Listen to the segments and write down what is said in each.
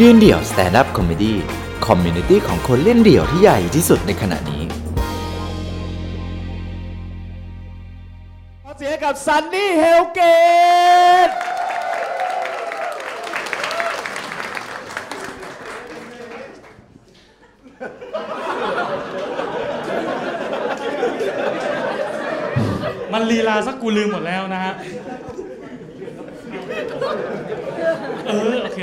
ยืนเดี่ยว Stand Up Comedy community ของคนเล่นเดี่ยวที่ใหญ่ที่สุดในขณะนี้ ขอเสียงกับซันนี่ Hellgate มันลีลาสักกูลืมหมดแล้วนะฮะ เออโอเค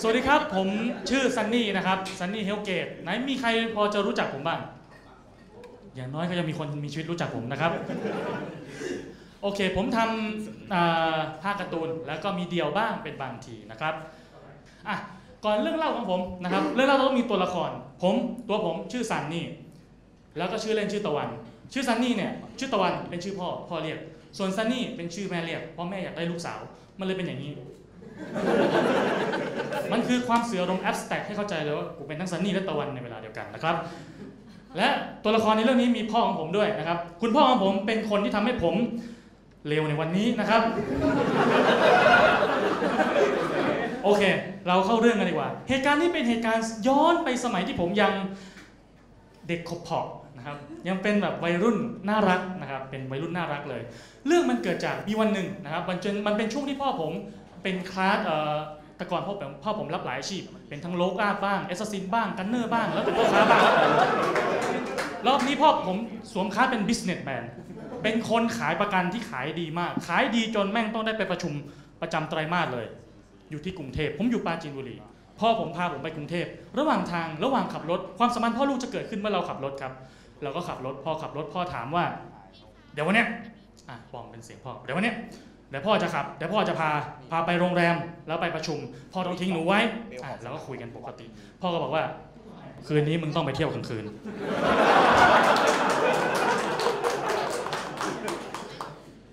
สวัสดีครับ ผมชื่อซันนี่นะครับ ซันนี่เฮลเกต ไหนมีใครพอจะรู้จักผมบ้าง อย่างน้อยก็ยังมีคนมีชีวิตรู้จักผมนะครับ โอเค ผมทำภาคการ์ตูน แล้วก็มีเดียวบ้างเป็นบางทีนะครับอะก่อนเรื่องเล่าของผมนะครับ เรื่องเล่าต้องมีตัวละคร ผมตัวผมชื่อซันนี่ แล้วก็ชื่อเล่นชื่อตะวัน ชื่อซันนี่เนี่ยชื่อตะวันเป็นชื่อพ่อพ่อเรียก ส่วนซันนี่เป็นชื่อแม่เรียกเพราะแม่อยากได้ลูกสาว มันเลยเป็นอย่างนี้ มันคือความเสืออารมณ์แอบสแต็กให้เข้าใจเลยว่ากูเป็นทั้งซันนี่และตะวันในเวลาเดียวกันนะครับ และตัวละครในเรื่องนี้มีพ่อของผมด้วยนะครับ คุณพ่อของผมเป็นคนที่ทำให้ผมเลวในวันนี้นะครับ โอเค เราเข้าเรื่องกันดีกว่า เหตุการณ์นี้เป็นเหตุการณ์ย้อนไปสมัยที่ผมยังเด็กขบเผาะ นะครับยังเป็นแบบวัยรุ่นน่ารักนะครับเป็นวัยรุ่นน่ารักเลย เรื่องมันเกิดจากมีวันหนึ่งนะครับมันจนมันเป็นช่วงที่พ่อผมเป็นคลาสเอ่อแต่ก่อนพ่อผมพ่อผมรับหลายอาชีพ เป็นทั้ง rogue บ้าง assassin บ้าง gunner บ้างแล้วเป็นพ่อค้าบ้างรอบนี้พ่อผมสวมคลาสเป็น businessman เป็นคนขายประกันที่ขายดีมาก ขายดีจนแม่งต้องได้ไปประชุมประจำไตรมาสเลย อยู่ที่กรุงเทพผมอยู่ปราจีนบุรีพ่อผมพาผมไปกรุงเทพ ระหว่างทางระหว่างขับรถ ความสัมพันธ์พ่อลูกจะเกิดขึ้นเมื่อเราขับรถครับ เราก็ขับรถพ่อขับรถพ่อถามว่า เดี๋ยววันเนี้ยอะปองเป็นเสียงพ่อเดี๋ยววันเนี้ยเดี๋ยวพ่อจะขับเดี๋ยวพ่อจะพาพาไปโรงแรมแล้วไปประชุม พ่อต้องทิ้งหนูไว้อะแล้วก็คุยกันปกติ พ่อก็บอกว่า คืนนี้มึงต้องไปเที่ยวกลางคืน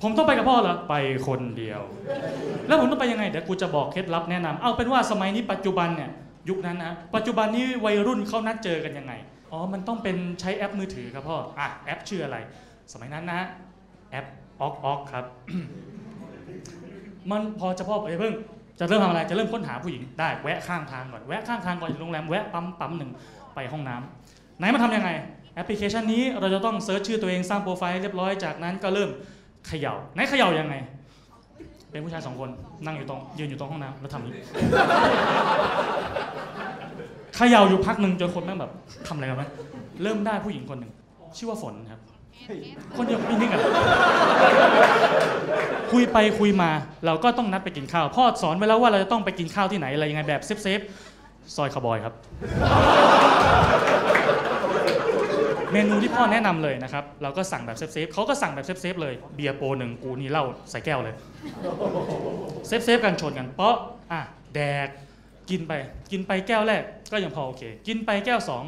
ผมต้องไปกับพ่อเหรอไปคนเดียว แล้วผมต้องไปยังไงเดี๋ยวกูจะบอกเคล็ดลับแนะนำเอาเป็นว่าสมัยนี้ปัจจุบันเนี่ยยุคนั้นนะปัจจุบันนี้วัยรุ่นเขานัดเจอกันยังไง อ๋อ มันต้องเป็นใช้แอปมือถือครับพ่อ อะ แอปชื่ออะไร สมัยนั้นนะ แอปออกออกครับ มันพอจะพ่อไปเพิ่ง จะเริ่มทำอะไร จะเริ่มค้นหาผู้หญิง ได้ แวะข้างทางก่อน แวะข้างทางก่อนถึงโรงแรม แวะปั๊มปั๊มหนึ่งไปห้องน้ำไหนมาทำยังไง แอปพลิเคชันนี้เราจะต้อง search ชื่อตัวเองสร้างโปรไฟล์เรียบร้อย จากนั้นก็เริ่มเขย่า ไหนเขย่ายังไง เป็นผู้ชายสองคนนั่งอยู่ตรงยืนอยู่ตรงห้องน้ำแล้วทำอ ย่างนี้เขย่าอยู่พักหนึ่งจนคนแม่งแบบทำอะไรกันไหมเริ่มได้ผู้หญิงคนหนึ่งชื่อว่าฝนครับ คนเดียวนิ่งๆกันคุยไปคุยมาเราก็ต้องนัดไปกินข้าว พ่อสอนไว้แล้วว่าเราจะต้องไปกินข้าวที่ไหนอะไรยังไงแบบ safe safe ๆซอยคาวบอยครับ เมนูที่พ่อแนะนำเลยนะครับ เราก็สั่งแบบ safe ๆเขาก็สั่งแบบ safe ๆเลยเบียร์โปรหนึ่งกูนี่เหล้าใส่แก้วเลย safe ๆกันชนกันเพราะอะแดก กินไป กินไปแก้วแรกก็ยังพอโอเค กินไปแก้วสอง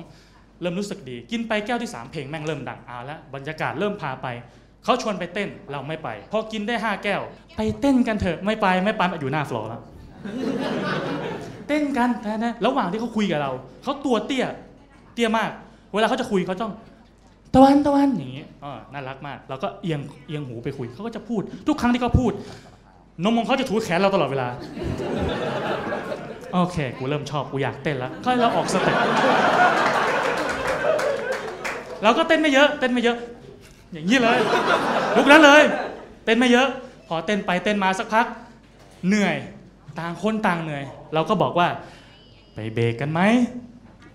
เริ่มรู้สึกดี กินไปแก้วที่สามเพลงแม่งเริ่มดังเอาละบรรยากาศเริ่มพาไป เขาชวนไปเต้นเราไม่ไป พอกินได้ห้าแก้ว ไปเต้นกันเถอะไม่ไปไม่ไปอยู่หน้าฟลอร์แล้วเต้นกันนะนะระหว่างที่เขาคุยกับเรา เขาตัวเตี้ยเตี้ยมาก เวลาเขาจะคุยเขาต้องตะวันตะวันอย่างนี้อ่าน่ารักมาก เราก็เอียงเอียงหูไปคุยเขาก็จะพูด ทุกครั้งที่เขาพูด นมของเขาจะถูแขนเราตลอดเวลา โอเค กูเริ่มชอบ กูอยากเต้นแล้วค่อยเราออกสเต็ปเราก็เต้นไม่เยอะ เต้นไม่เยอะ อย่างนี้เลยลุกนั้นเลย เต้นไม่เยอะ พอเต้นไปเต้นมาสักพัก เหนื่อย ต่างคนต่างเหนื่อย เราก็บอกว่า ไปเบรกกันไหม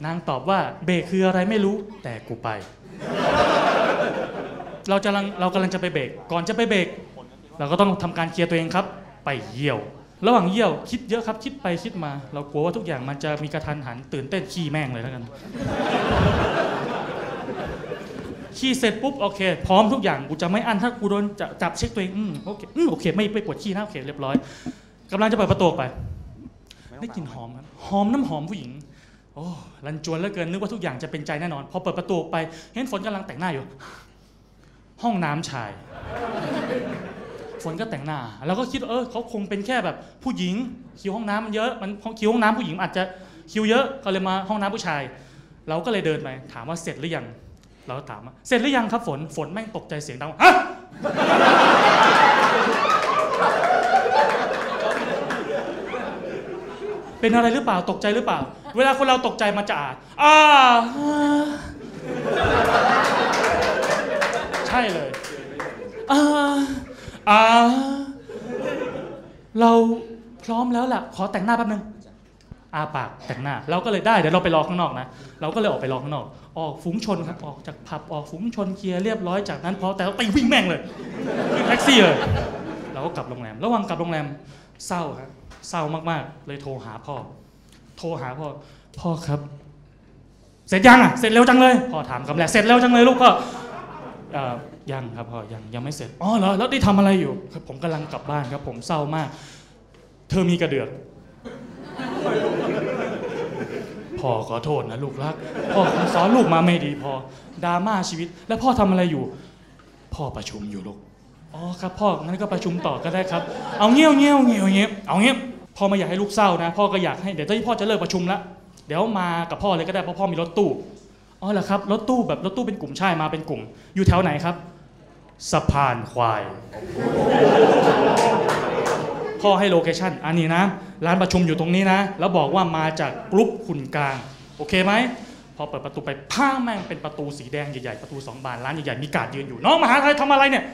นางตอบว่าเบรกคืออะไรไม่รู้ แต่กูไป เราจะลังเรากำลังจะไปเบรก ก่อนจะไปเบรก เราก็ต้องทำการเคลียร์ตัวเองครับ ไปเยี่ยว ระหว่างเยี่ยวคิดเยอะครับคิดไปคิดมา เรากลัวว่าทุกอย่างมันจะมีกระทันหันตื่นเต้นขี้แม่งเลยแล้วกันขี้เสร็จปุ๊บโอเค พร้อมทุกอย่างกูจะไม่อั้นถ้ากูโดนจะจับเช็คตัวเองอืมโอเคอืมโอเค ไม่ไม่ปวดขี้นะโอเคเรียบร้อยกำลังจะเปิดประตูออกไปได้กลิ่นหอมครับหอมน้ำหอมผู้หญิงโอ้รันจวนเหลือเกินนึกว่าทุกอย่างจะเป็นใจแน่นอน พอเปิดประตูออกไป เห็นฝนกำลังแต่งหน้าอยู่ ห้องน้ำชาย ฝนก็แต่งหน้า แล้วก็คิดเออเขาคงเป็นแค่แบบผู้หญิงคิวห้องน้ำมันเยอะมันคิวห้องน้ำผู้หญิงอาจจะคิวเยอะก็เลยมาห้องน้ำผู้ชาย เราก็เลยเดินไปถามว่าเสร็จหรือยัง เราก็ถามว่าเสร็จหรือยังครับฝนฝนแม่งตกใจเสียงดังฮะเป็นอะไรหรือเปล่าตกใจหรือเปล่า เวลาคนเราตกใจมันจะอ่าอ่าใช่เลยอ่า อ่าเราพร้อมแล้วล่ะ ขอแต่งหน้าแป๊บนึงอาปากแต่งหน้า เราก็เลยได้เดี๋ยวเราไปรอข้างนอกนะ เราก็เลยออกไปรอข้างนอก ออกฝูงชนครับ ออกจากผับออกฝูงชนเคลียร์เรียบร้อยจากนั้นพอแต่เราตีวิ่งแม่งเลยขึ้นแท็กซี่เลย เราก็กลับโรงแรม ระหว่างกลับโรงแรมเศร้าครับเศร้ามากๆ เลยโทรหาพ่อ โทรหาพ่อ พ่อครับ เสร็จยังอะ เสร็จเร็วจังเลย พ่อถามคำแรกเสร็จเร็วจังเลยลูกพ่อ ยังครับพ่อยังยังไม่เสร็จอ๋อเหรอแล้วได้ทำอะไรอยู่ครับผมกำลังกลับบ้านครับ ผมเศร้ามาก เธอมีกระเดือกพ่อขอโทษนะลูกรักพ่อสอนลูกมาไม่ดีพอดราม่าชีวิต แล้วพ่อทำอะไรอยู่ พ่อประชุมอยู่ลูกอ๋อครับพ่องั้นก็ประชุมต่อก็ได้ครับ เอาเงี้ยวเงี้ยวเงี้ยวเงี้ยเอาเงี้ยพ่อไม่อยากให้ลูกเศร้านะ พ่อก็อยากให้เดี๋ยวที่พ่อจะเลิกประชุมแล้วเดี๋ยวมากับพ่อเลยก็ได้เพราะพ่อมีรถตู้อ๋อเหรอครับรถตู้แบบรถตู้เป็นกลุ่มใช่มาเป็นกลุ่ม อยู่แถวไหนครับ สะพานควาย พ่อให้ location อันนี้นะ ร้านประชุมอยู่ตรงนี้นะ แล้วบอกว่ามาจากกรุ๊ปขุนกลาง โอเคไหม พอเปิดประตูไปพ้าแม่งเป็นประตูสีแดงใหญ่ๆ ประตูสองบาน ร้านใหญ่ๆ มีการดยืนอยู่ น้องมหาใครทำอะไรเนี่ย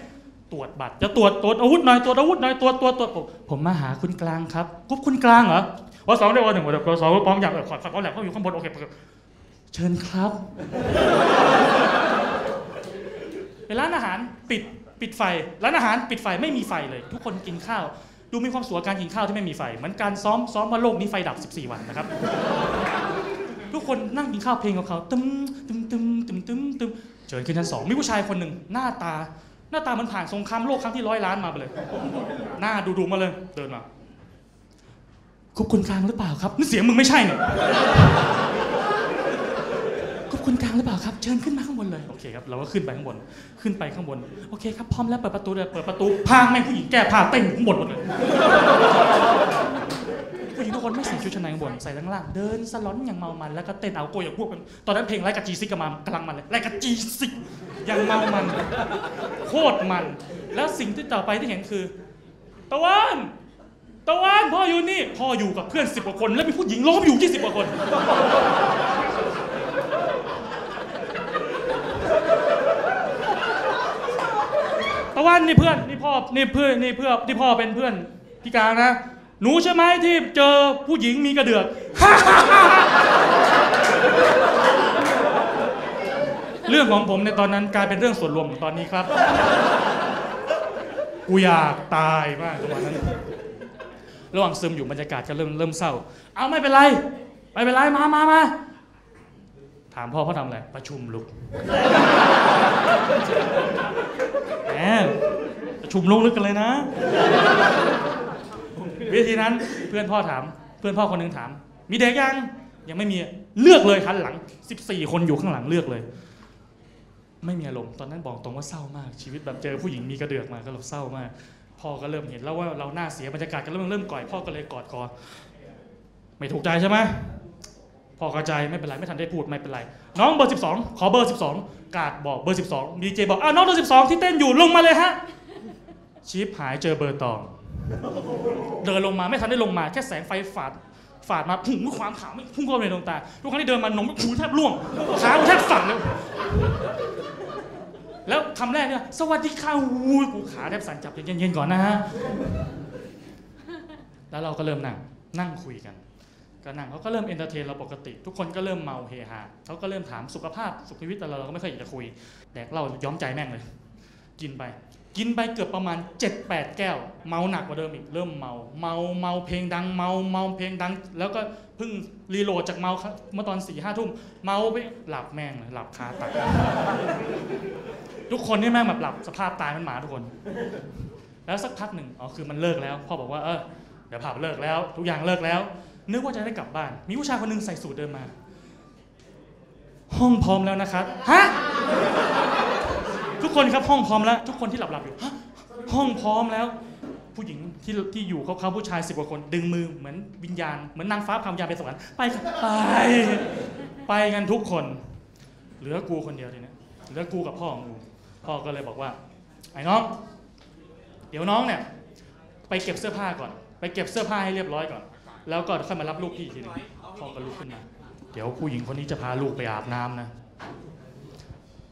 ตรวจบัตร จะตรวจตรวจอาวุธหน่อย ตรวจอาวุธหน่อย ตรวจตรวจตรวจผมผมมาหาคุณกลางครับกรุ๊ปคุณกลางเหรอวสองเดียววันหนึ่งวันเดียววสองพร้อมอย่างเออขอขอแหลมเขาอยู่ข้างบน โอเค เชิญครับ เป็นร้านอาหารปิดปิดไฟ ร้านอาหารปิดไฟไม่มีไฟเลย ทุกคนกินข้าว ดูมีความสุขการกินข้าวที่ไม่มีไฟ เหมือนการซ้อมซ้อมว่าโลกนี้ไฟดับ 14 วันนะครับ ทุกคนนั่งกินข้าวเพลงของเขาตึมตึมตึมตึมตึมตึมเชิญขึ้นชั้นสองมีผู้ชายคนหนึ่งหน้าตา หน้าตามันผ่านสงครามโลกครั้งที่ร้อยล้านมาไปเลย หน้าดูดูมาเลยเดินมาคุบคุณกลางหรือเปล่าครับนี่เสียงมึงไม่ใช่เนี่ย คุณกลางหรือเปล่าครับ เชิญขึ้นมาข้างบนเลย โอเคครับเราก็ขึ้นไปข้างบน ขึ้นไปข้างบน โอเคครับพร้อมแล้วเปิดประตูเลยเปิดประตูพางแม่งผู้หญิงแก้ผ้าเต้นอยู่ข้างบนหมดเลย ผู้หญิงทุกคนไม่ใส่ชุดชั้นในข้างบน ใส่ข้างล่างเดินสลอนอย่างเมามัน แล้วก็เต้นเอาโกยอย่างพวกกัน ตอนนั้นเพลงไลกับจีซิกกำลังกำลังมันเลยไลกับจีซิกอยังเมามัน โคตรมัน แล้วสิ่งที่ต่อไปที่เห็นคือ ตะวันตะวันพ่ออยู่นี่ พ่ออยู่กับเพื่อนสิบกว่าคน แล้วมีผู้หญิงล้อมอยู่ยี่สิบกว่าคนะวันนี่เพื่อนนี่พ่อนี่เพื่อนนี่เพื่อนนี่พ่อเป็นเพื่อนพี่กลางนะ หนูใช่ไหมที่เจอผู้หญิงมีกระเดือกเรื่องของผมในตอนนั้นกลายเป็นเรื่องส่วนรวมของตอนนี้ครับ กูอยากตายมากตอนนั้น ระหว่างซึมอยู่บรรยากาศก็เริ่มเริ่มเศร้า เอาไม่เป็นไร ไม่เป็นไรมามามาถามพ่อพ่อทำอะไร ประชุมลุก ประชุมลงลึกกันเลยนะ วิธีนั้นเพื่อนพ่อถาม เพื่อนพ่อคนหนึงถาม มีเด็กยัง ยังไม่มีเลือกเลยหันหลัง 14 คนอยู่ข้างหลังเลือกเลย ไม่มีอารมณ์ตอนนั้นบอกตรงว่าเศร้ามาก ชีวิตแบบเจอผู้หญิงมีกระเดือกมาก็เราเศร้ามากพ่อก็เริ่มเห็นแล้วว่าเราหน้าเสียบรรยากาศก็เริ่มเริ่มก่อยพ่อก็เลยกอดคอไม่ถูกใจใช่ไหมพ่อเข้าใจไม่เป็นไรไม่ทันได้พูดไม่เป็นไร น้องเบอร์ 12 ขอเบอร์ 12 กาดบอกเบอร์ 12ดีเจบอกอ้าวน้องเบอร์12 ที่เต้นอยู่ลงมาเลยฮะชิบหายเจอเบอร์ตอง เดินลงมาไม่ทันได้ลงมาแค่แสงไฟฝาดฝาดมาพุ่งความขาวไม่พุ่งเข้าไปในดวงตาทุกครั้งที่เดินมานมหูแทบร่วงขาแทบสั่นเลยแล้วคำแรกเนี่ยสวัสดีค่ะอู้กูขาแทบสั่นจับเย็นๆก่อนนะฮะแล้วเราก็เริ่มนั่งนั่งคุยกัน ก็นั่งเขาก็เริ่ม entertain เราปกติ ทุกคนก็เริ่มเมาเฮฮาเขาก็เริ่มถามสุขภาพสุขชีวิตแต่เราเราก็ไม่ค่อยอยากจะคุยแดกเหล้าย้อมใจแม่งเลย กินไป กินไปเกือบประมาณ 7-8 แก้ว เมาหนักกว่าเดิมอีกเริ่มเมาเมาเมาเพลงดังเมาเมาเพลงดัง แล้วก็เพิ่ง reload จากเมาเมื่อตอนสี่ห้าทุ่มเมาไปหลับแม่งเลยหลับคาตักทุกคนนี่แม่งแบบหลับสภาพตายมันหมาทุกคน แล้วสักพักหนึ่งอ๋อคือมันเลิกแล้วพ่อบอกว่าเออเดี๋ยวผับเลิกแล้ว ทุกอย่างเลิกแล้ว นึกว่าจะได้กลับบ้าน มีผู้ชายคนหนึงใส่สูทเดินมา ห้องพร้อมแล้วนะครับฮะทุกคนครับห้องพร้อมแล้ว ทุกคนที่หลับหลับๆอยู่ฮะห้องพร้อมแล้ว ผู้หญิงที่ที่อยู่เขาเขาผู้ชายสิบกว่าคน ดึงมือเหมือนวิญญาณเหมือนนางฟ้าพาวิญญาณไปสวรรค์ไปครับไปไปกันทุกคน เหลือกูคนเดียวทีนี้เหลือกูกับพ่อของกูพ่อก็เลยบอกว่า ไอ้น้อง เดี๋ยวน้องเนี่ย ไปเก็บเสื้อผ้าก่อน ไปเก็บเสื้อผ้าให้เรียบร้อยก่อน แล้วก็ค่อยมารับลูกพี่อีกทีหนึงพ่อก็ลุกขึ้นมา เดี๋ยวผู้หญิงคนนี้จะพาลูกไปอาบน้ำนะ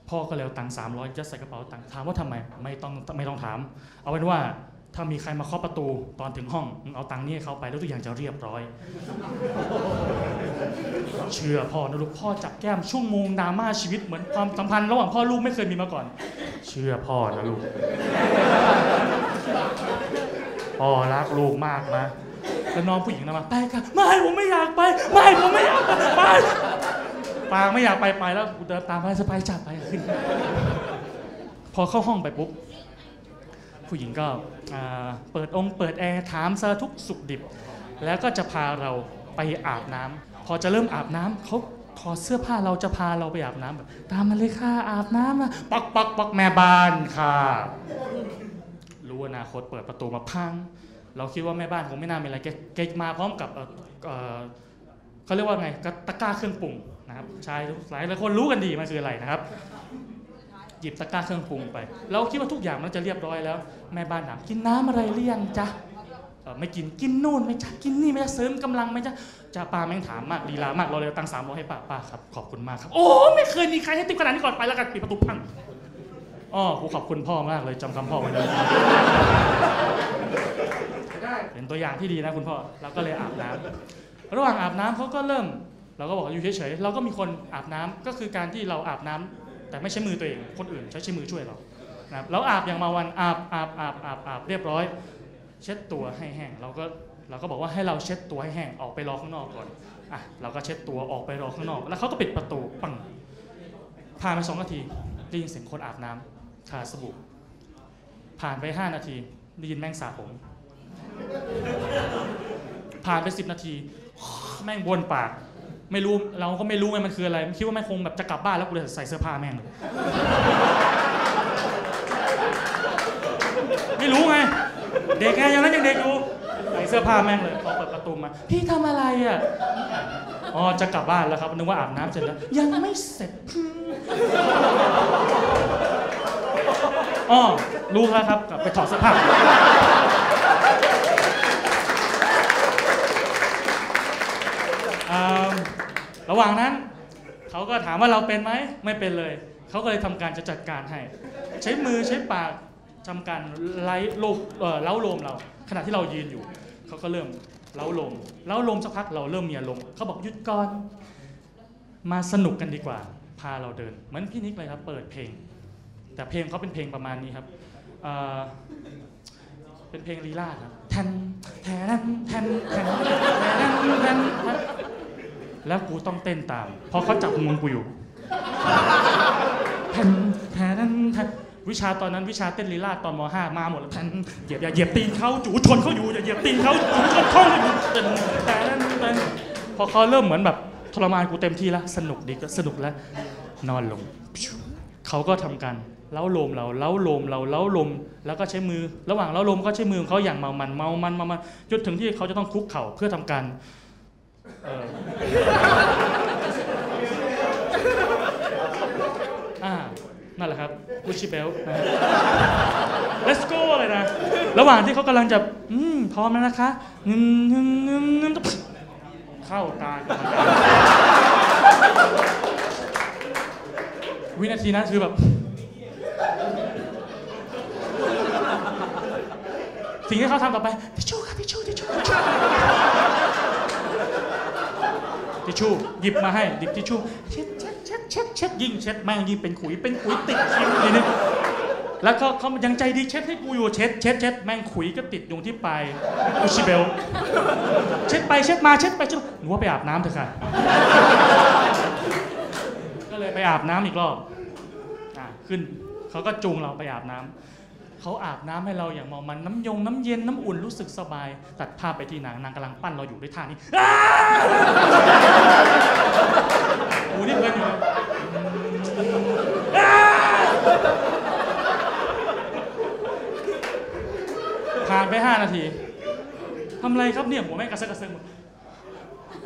พ่อก็เลยเอาตังค์สามร้อยยัดใส่กระเป๋าตังค์ถามว่าทำไมไม่ต้องไม่ต้องถาม เอาเป็นว่าถ้ามีใครมาเคาะประตูตอนถึงห้องมึงเอาตังค์นี่ให้เขาไปแล้วทุกอย่างจะเรียบร้อย เชื่อพ่อนะลูกพ่อจับแก้มช่วโมงดราม่าชีวิตเหมือนความสัมพันธ์ระหว่างพ่อลูกไม่เคยมีมาก่อน เชื่อพ่อนะลูกพ่อรักลูกมากนะ แล้วน้องผู้หญิงนะมาไปค่ะไม่ผมไม่อยากไปไม่ผมไม่อยากไปไปปางไม่อยากไปไปแล้วกูเดินตามไปสบายจับไปขึ้นพอเข้าห้องไปปุ๊บผู้หญิงก็เปิดองค์เปิดแอร์ถามสาทุกสุขดิบ แล้วก็จะพาเราไปอาบน้ำพอจะเริ่มอาบน้ำเขาถอดเสื้อผ้าเราจะพาเราไปอาบน้ำแบบตามมาเลยค่ะอาบน้ำมาปักปักปักแม่บ้านค่ะ รู้อนาคตเปิดประตูมาพัง เราคิดว่าแม่บ้านคงไม่น่ามีอะไรแกมาพร้อมกับเขาเรียกว่าไงตะกร้าเครื่องปรุงนะครับชายหลายหลายคนรู้กันดีมันคืออะไรนะครับ หยิบตะกร้าเครื่องปรุงไป เราคิดว่าทุกอย่างมันจะเรียบร้อยแล้ว แม่บ้านถามกินน้ำอะไรหรือยังจ๊ะไม่กินกินนู่นไม่จ๊ะกินนี่ไม่จ๊ะเสริมกำลังไหมจ๊ะจ้าป้าแม่งถามมากลีลามากเราเลยตั้งสามร้อยให้ป้าป้าครับขอบคุณมากครับ โอ้ไม่เคยมีใครให้ติ๊บขนาดนี้ก่อนไปแล้วกันปิดประตูพังอ๋อกูขอบคุณพ่อมากเลยจำคำพ่อไว้เลย เป็นตัวอย่างที่ดีนะคุณพ่อเราก็เลยอาบน้ำระหว่างอาบน้ำเขาก็เริ่ม เราก็บอกอยู่เฉยๆเราก็มีคนอาบน้ำก็คือการที่เราอาบน้ำแต่ไม่ใช้มือตัวเอง คนอื่นใช้ใช้มือช่วยเรานะครับเราอาบอย่างมาวันอาบอาบอาบอาบอาบเรียบร้อย เช็ดตัวให้แห้งเราก็เราก็บอกว่าให้เราเช็ดตัวให้แห้งออกไปรอข้างนอกก่อนอะเราก็เช็ดตัวออกไปรอข้างนอก แล้วเขาก็ปิดประตูปังผ่านไปสองนาทีได้ยินเสียงคนอาบน้ำทาสบู่ผ่านไปห้านาทีได้ยินแมงสาบผม ผ่านไปสิบนาที แม่งวนปาก ไม่รู้เราก็ไม่รู้ไงมันคืออะไรคิดว่าแม่งคงแบบจะกลับบ้านแล้วกูเลยใส่เสื้อผ้าแม่งเลยไม่รู้ไง เด็กไงยังนั้นยังเด็กอยู่ใส่เสื้อผ้าแม่งเลยพอเปิดประตูมา พี่ทำอะไรอะอ๋อจะกลับบ้านแล้วครับนึกว่าอาบน้ำเสร็จแล้ว ยังไม่เสร็จอ๋อรู้แล้วครับกลับไปถอดเสื้อผ้า อ่า ระหว่างนั้นเขาก็ถามว่าเราเป็นไหมไม่เป็นเลย เขาก็เลยทำการจะจัดการให้ ใช้มือใช้ปากทำการไล่โลมเล้าลมเรา ขณะที่เรายืนอยู่เขาก็เริ่มเล้าลมเล้าลมสักพักเราเริ่มมีอารมณ์เขาบอกหยุดก่อนมาสนุกกันดีกว่า พาเราเดิน เหมือนพี่นิกเลยครับเปิดเพลง แต่เพลงเขาเป็นเพลงประมาณนี้ครับเป็นเพลงลีลาครับแทนแทนแทนแทนแทนแทน แล้วกูต้องเต้นตาม เพราะเขาจับมือกูอยู่แทนแทนแทนวิชาตอนนั้นวิชาเต้นลีลาตอนม .5 มาหมดแล้วแทนเหยียบอย่าเหยียบตีนเขาจู่ชนเขาอยู่อย่าเหยียบตีนเขาจู่ชนเขาอยู่แทนแทนแทนพอเขาเริ่มเหมือนแบบทรมานกูเต็มที่แล้วสนุกดีก็สนุกแล้ว นอนลงเขาก็ทำการเล้าลมเราเล้าลมเราเล้าลมแล้วก็ใช้มือ ระหว่างเล้าลมก็ใช้มือของเขาอย่างเมามันเมามันเมามันจนถึงที่เขาจะต้องคุกเข่าเพื่อทำการ เอ่ออ่านั่นแหละครับกุชิเบลนะฮะ let's go เลยนะ ระหว่างที่เขากำลังจะ อืม พร้อมแล้วนะคะงึมงึมงึมงึมเข้าตา วินาทีนั้นคือแบบ สิ่งที่เขาทำต่อไปทิชชู่ครับทิชชู่ทิชชู่ ทิชชู่หยิบมาให้หยิบทิชชู่เช็ดเช็ดเช็ดเช็ดเช็ดยิ่งเช็ดแม่งยิ่งเป็นขุยเป็นขุยติดคิ้วเลยนี่แล้วก็เขายังใจดีเช็ดให้กูอยู่เช็ดเช็ดเช็ดแม่งขุยก็ติดอยู่ที่ปลายอุชิเบลเช็ดไปเช็ดมาเช็ดไปเช็ดหนูว่าไปอาบน้ำเถอะค่ะก็เลยไปอาบน้ำอีกรอบอะขึ้นเขาก็จูงเราไปอาบน้ำ เขาอาบน้ำให้เราอย่างเมามันน้ำยงน้ำเย็นน้ำอุ่นรู้สึกสบาย ตัดภาพไปที่นางนางกำลังปั้นเราอยู่ด้วยท่านี้อ้าโอ้นี่เพลินอยู่นะอ้าผ่านไป5นาทีทำไรครับเนี่ยหัวแม่กระเซาะกระเซิงหมด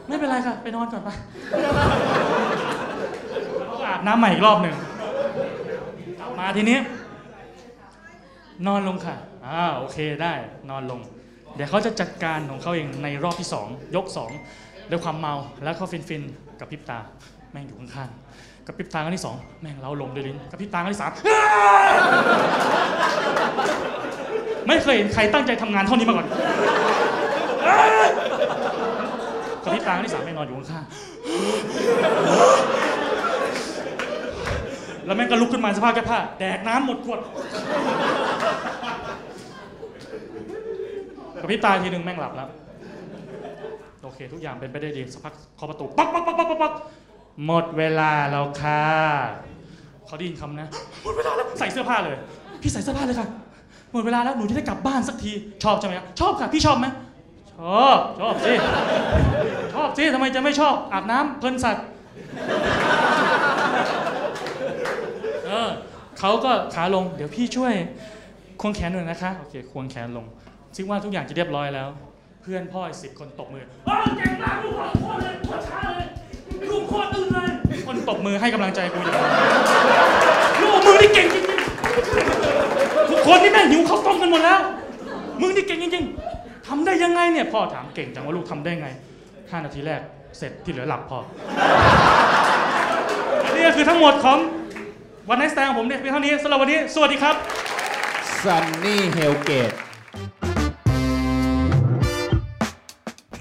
ไม่เป็นไรค่ะ ไปนอนก่อนไปแล้วก็อาบน้ำใหม่อีกรอบหนึ่งกลับมาทีนี้ นอนลงค่ะอ่าโอเคได้นอนลง เดี๋ยวเขาจะจัดการของเขาเองในรอบที่ 2 ยก 2 ด้วยความเมาแล้วเขาฟินฟินๆกับพริบตาแม่งอยู่ข้างๆกับพริบตาครั้งที่ 2 แม่งเล้าลมด้วยลิ้นกับพริบตาครั้งที่3ไม่เคยเห็นใครตั้งใจทำงานเท่านี้มาก่อนกับพริบตาครั้งที่สามแม่งนอนอยู่ข้างๆแล้วแม่งก็ลุกขึ้นมาสภาพแก้ผ้าแดกน้ำหมดขวด กับพริบตาทีหนึ่งแม่งหลับแล้ว โอเค ทุกอย่างเป็นไปได้ดีสักพักเคาะประตูปักปักปักปักปักปักหมดเวลาแล้วค่ะเขาได้ยินคำนะหมดเวลาแล้วใส่เสื้อผ้าเลย พี่ใส่เสื้อผ้าเลยค่ะหมดเวลาแล้วหนูจะได้กลับบ้านสักทีชอบใช่ไหมครับชอบค่ะพี่ชอบไหมชอบชอบสิชอบสิทำไมจะไม่ชอบอาบน้ำเพลินสัตว์เออเขาก็ขาลงเดี๋ยวพี่ช่วยควงแขนหน่อยนะคะโอเคควงแขนลง ซิว่าทุกอย่างจะเรียบร้อยแล้ว เพื่อนพ่ออีกสิบคนตบมือเออเก่งมากลูกโคตรโคตรเลยโคตรช้าเลยลูกโคตรตื่นเลยคนตบมือให้กำลังใจกูอยู่ลูกมึงนี่เก่งจริงๆทุกคนนี่แม่งหิวข้าวต้มกันหมดแล้วมึงนี่เก่งจริงๆทำได้ยังไงเนี่ยพ่อถามเก่งจังว่าลูกทำได้ไง5นาทีแรกเสร็จที่เหลือหลับพออันนี้ก็คือทั้งหมดของวันไนสแตงของผมเนี่ยเพียงเท่านี้สำหรับวันนี้ สวัสดีครับซันนี่เฮลเกต